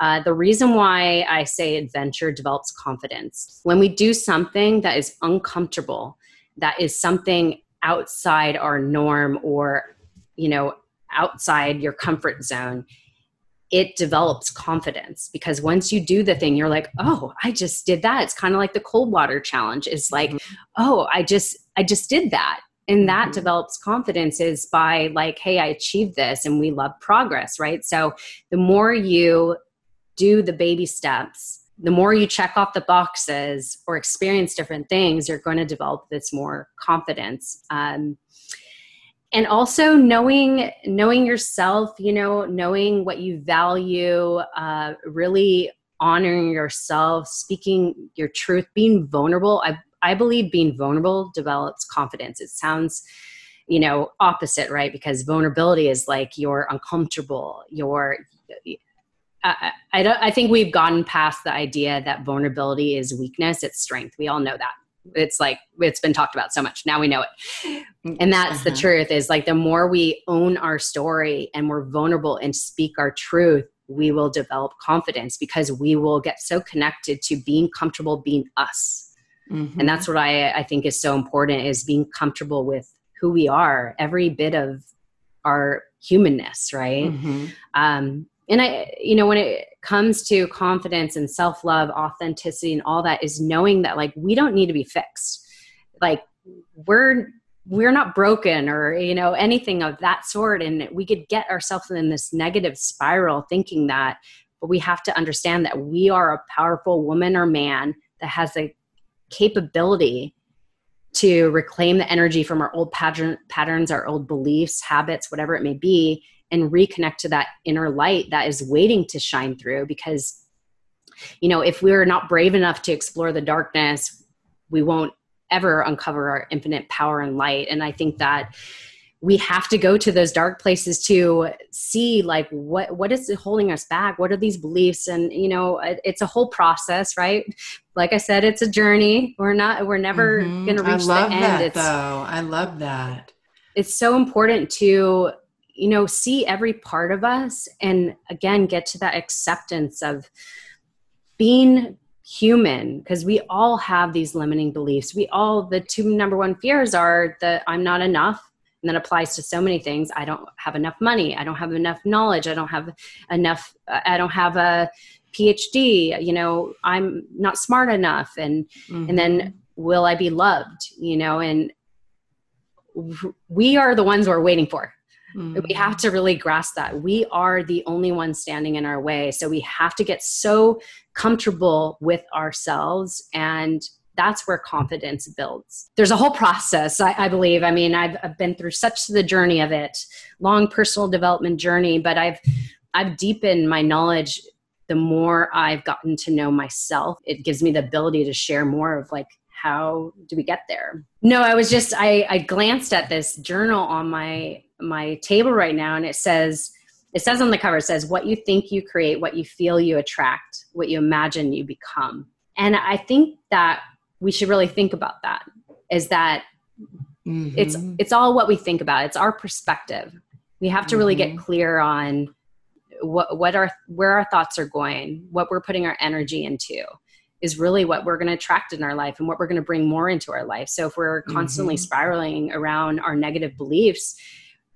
Uh, the reason why I say adventure develops confidence. When we do something that is uncomfortable, that is something outside our norm or, you know, outside your comfort zone, it develops confidence because once you do the thing, you're like, oh, I just did that. It's kind of like the cold water challenge. Is like, mm-hmm. oh, I just, I just did that and that mm-hmm. develops confidence is by like hey i achieved this and we love progress right so the more you do the baby steps the more you check off the boxes or experience different things you're going to develop this more confidence um, and also knowing knowing yourself you know knowing what you value uh, really honoring yourself speaking your truth being vulnerable i I believe being vulnerable develops confidence. It sounds, you know, opposite, right? Because vulnerability is like you're uncomfortable, you're. I, I, I think we've gotten past the idea that vulnerability is weakness, it's strength. We all know that. It's like it's been talked about so much. Now we know it. And that's uh-huh. the truth is like the more we own our story and we're vulnerable and speak our truth, we will develop confidence because we will get so connected to being comfortable being us Mm-hmm. And that's what I, I think is so important is being comfortable with who we are, every bit of our humanness, right? Mm-hmm. Um, and I, you know, when it comes to confidence and self love, authenticity, and all that, is knowing that like we don't need to be fixed. Like we're we're not broken or you know anything of that sort and we could get ourselves in this negative spiral thinking that but we have to understand that we are a powerful woman or man that has a capability to reclaim the energy from our old pattern, patterns, our old beliefs, habits, whatever it may be, and reconnect to that inner light that is waiting to shine through. Because, you know, if we're not brave enough to explore the darkness, we won't ever uncover our infinite power and light. And I think that we have to go to those dark places to see like what what is holding us back what are these beliefs and you know it's a whole process right like i said it's a journey we're not we're never mm-hmm. going to reach I love the end that, it's, though i love that it's so important to you know see every part of us and again get to that acceptance of being human because we all have these limiting beliefs. We all the two number one fears are that i'm not enough and that applies to so many things. I don't have enough money. I don't have enough knowledge. I don't have enough i don't have a phd you know i'm not smart enough. And mm-hmm. and then mm-hmm. will i be loved? You know and we are the ones we're waiting for mm-hmm. we have to really grasp that we are the only ones standing in our way so we have to get so comfortable with ourselves and that's where confidence builds. There's a whole process, I, I believe. I mean, I've, I've, been through such the journey of it, long personal development journey, but I've I've deepened my knowledge the more I've gotten to know myself, it gives me the ability to share more of like how do we get there? No, I was just I, I glanced at this journal on my my table right now and it says it says on the cover it says what you think you create what you feel you attract what you imagine you become and i think that we should really think about that is that mm-hmm. it's it's all what we think about it's our perspective we have to really mm-hmm. get clear on what what our where our thoughts are going what we're putting our energy into is really what we're going to attract in our life and what we're going to bring more into our life. So if we're constantly mm-hmm. spiraling around our negative beliefs,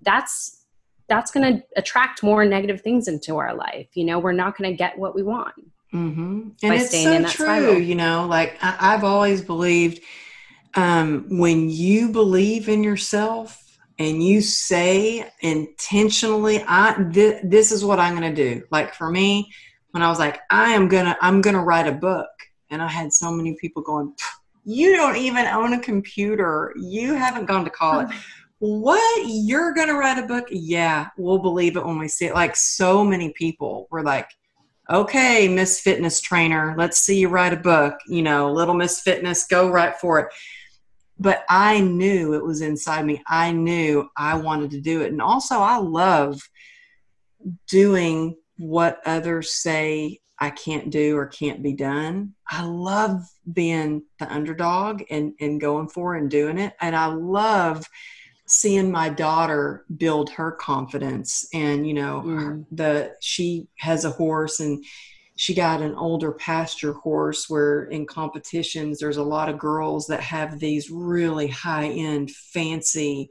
that's that's going to attract more negative things into our life. You know, we're not going to get what we want. Mm-hmm. And it's so true. Spiral. You know, like I, have always believed um, when you believe in yourself and you say intentionally, "I th- this is what I'm going to do." Like for me, when I was like, "I am gonna I'm gonna write a book," and I had so many people going, "You don't even own a computer. You haven't gone to college." What? You're gonna write a book? Yeah we'll believe it when we see it. Like so many people were like okay miss fitness trainer let's see you write a book you know little miss fitness go right for it. But i knew it was inside me. I knew i wanted to do it. And also i love doing what others say i can't do or can't be done. I love being the underdog and and going for and doing it. And i love seeing my daughter build her confidence and you know mm. the she has a horse and she got an older pasture horse where in competitions there's a lot of girls that have these really high end fancy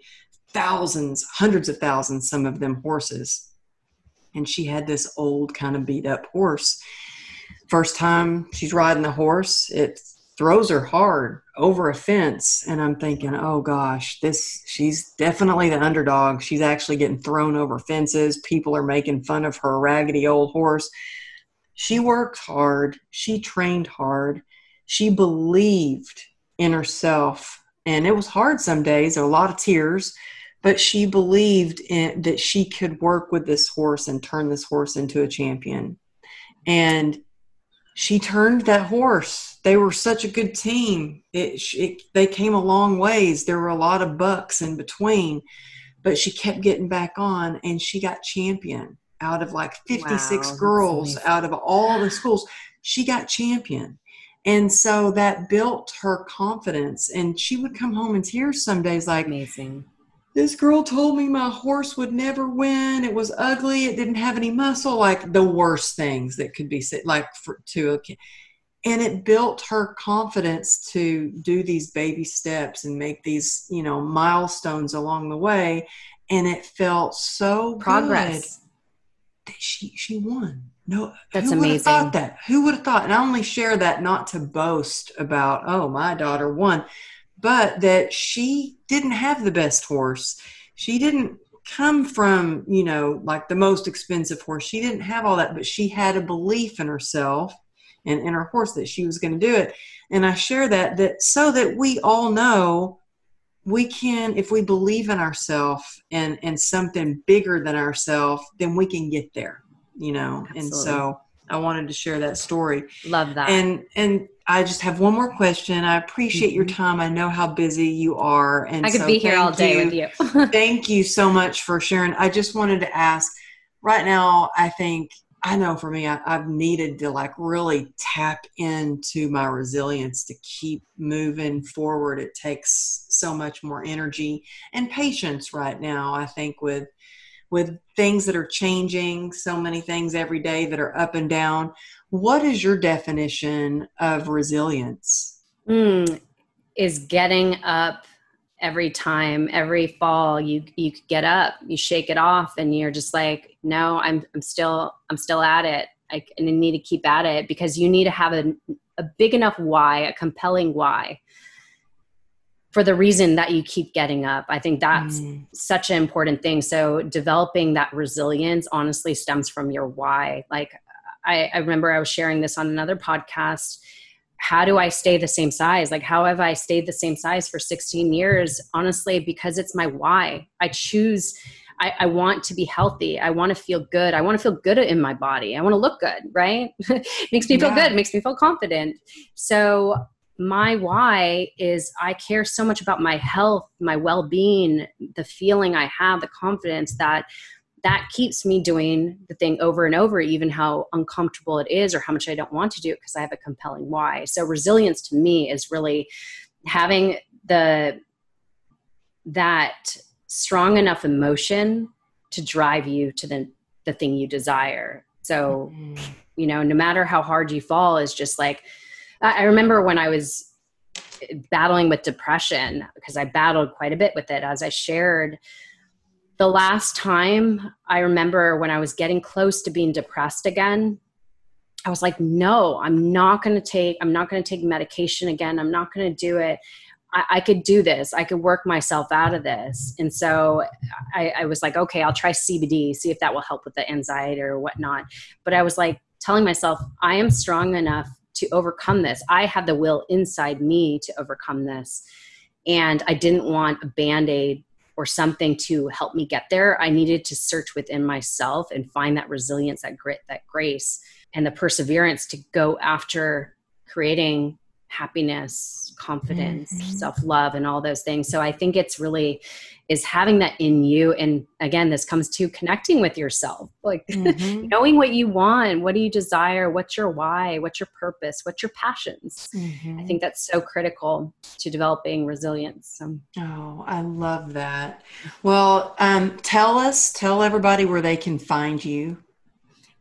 thousands hundreds of thousands some of them horses and she had this old kind of beat up horse first time she's riding the horse it's throws her hard over a fence and i'm thinking oh gosh this she's definitely the underdog. She's actually getting thrown over fences. People are making fun of her raggedy old horse. She worked hard. She trained hard. She believed in herself and it was hard some days a lot of tears but she believed in, that she could work with this horse and turn this horse into a champion. And she turned that horse. They were such a good team. It, it, they came a long ways. There were a lot of bucks in between, but she kept getting back on, and she got champion out of like 56 wow, girls out of all the schools. She got champion. And so that built her confidence. And she would come home in tears some days, like, amazing this girl told me my horse would never win. It was ugly. It didn't have any muscle, like the worst things that could be said, like for, to a kid. And it built her confidence to do these baby steps and make these, you know, milestones along the way. And it felt so progress that she she won. No, that's who amazing. Thought that who would have thought? And I only share that not to boast about. Oh, my daughter won but that she didn't have the best horse. She didn't come from, you know, like the most expensive horse. She didn't have all that, but she had a belief in herself and in her horse that she was going to do it. And I share that that so that we all know we can if we believe in ourselves and and something bigger than ourselves, then we can get there, you know. Absolutely. And so I wanted to share that story. Love that. And and I just have one more question. I appreciate mm-hmm. your time. I know how busy you are, and I could so be here all day you. with you. [LAUGHS] [LAUGHS] thank you so much for sharing. I just wanted to ask. Right now, I think I know for me, I, have needed to like really tap into my resilience to keep moving forward. It takes so much more energy and patience right now. I think with with things that are changing, so many things every day that are up and down. What is your definition of resilience? Mm, is getting up every time, every fall you you get up, you shake it off, and you're just like, no, I'm I'm still I'm still at it. I, and I need to keep at it because you need to have a, a big enough why, a compelling why for the reason that you keep getting up. I think that's mm. such an important thing. So developing that resilience honestly stems from your why. Like I, I, remember I was sharing this on another podcast. How do I stay the same size? Like how have I stayed the same size for 16 years? Honestly, because it's my why. I choose I, I, want to be healthy. I want to feel good. I want to feel good in my body. I want to look good, right? [LAUGHS] makes me feel yeah. good, makes me feel confident. So my why is I care so much about my health, my well-being, the feeling I have, the confidence that that keeps me doing the thing over and over, even how uncomfortable it is or how much I don't want to do it because I have a compelling why. So resilience to me is really having the that strong enough emotion to drive you to the the thing you desire. So, mm-hmm. you know, no matter how hard you fall is just like I remember when I was battling with depression because I battled quite a bit with it as I shared the last time I remember when I was getting close to being depressed again, I was like, no, I'm not going to take, I'm not going to take medication again. I'm not going to do it. I, I, could do this. I could work myself out of this. And so I, I was like, okay, I'll try CBD, see if that will help with the anxiety or whatnot. But I was like telling myself, I am strong enough to overcome this. I have the will inside me to overcome this. And I didn't want a band aid or something to help me get there. I needed to search within myself and find that resilience, that grit, that grace, and the perseverance to go after creating happiness, confidence, mm-hmm. self-love and all those things. So I think it's really is having that in you and again this comes to connecting with yourself. Like [LAUGHS] mm-hmm. knowing what you want, what do you desire, what's your why, what's your purpose, what's your passions. Mm-hmm. I think that's so critical to developing resilience. So. Oh, I love that. Well, um, tell us, tell everybody where they can find you.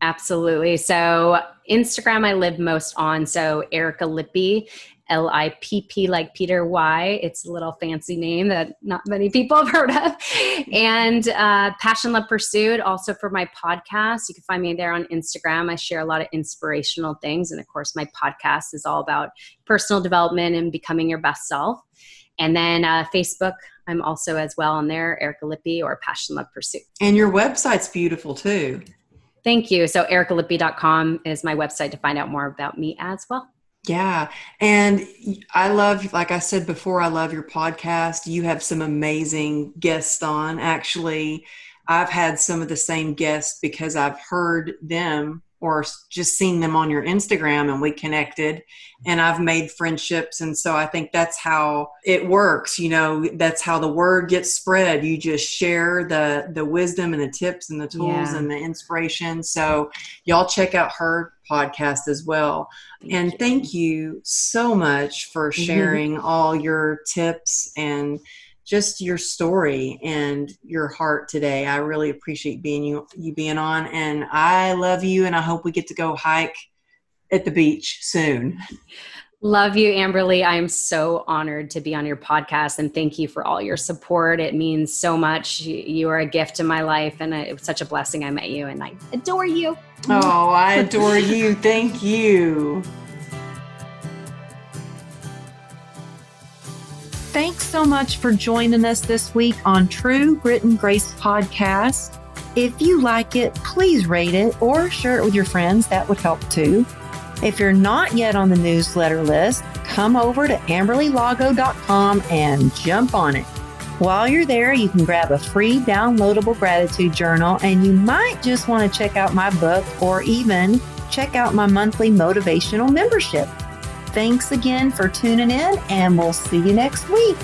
Absolutely. So Instagram, I live most on. So Erica Lippy, L I P P like Peter Y. It's a little fancy name that not many people have heard of. And uh, Passion Love Pursuit, also for my podcast. You can find me there on Instagram. I share a lot of inspirational things. And of course, my podcast is all about personal development and becoming your best self. And then uh, Facebook, I'm also as well on there, Erica Lippy or Passion Love Pursuit. And your website's beautiful too. Thank you. So ericalippy.com is my website to find out more about me as well. Yeah. And I love, like I said before, I love your podcast. You have some amazing guests on. Actually, I've had some of the same guests because I've heard them or just seen them on your Instagram and we connected and I've made friendships and so I think that's how it works you know that's how the word gets spread you just share the the wisdom and the tips and the tools yeah. and the inspiration so y'all check out her podcast as well thank and you. thank you so much for mm-hmm. sharing mm-hmm. all your tips and just your story and your heart today. I really appreciate being you you being on and I love you and I hope we get to go hike at the beach soon. Love you, Amberly. I am so honored to be on your podcast and thank you for all your support. It means so much. You are a gift to my life and it was such a blessing I met you and I adore you. Oh, I adore you. Thank you. Thanks so much for joining us this week on True Grit and Grace podcast. If you like it, please rate it or share it with your friends. That would help too. If you're not yet on the newsletter list, come over to amberlylago.com and jump on it. While you're there, you can grab a free downloadable gratitude journal, and you might just want to check out my book or even check out my monthly motivational membership. Thanks again for tuning in, and we'll see you next week.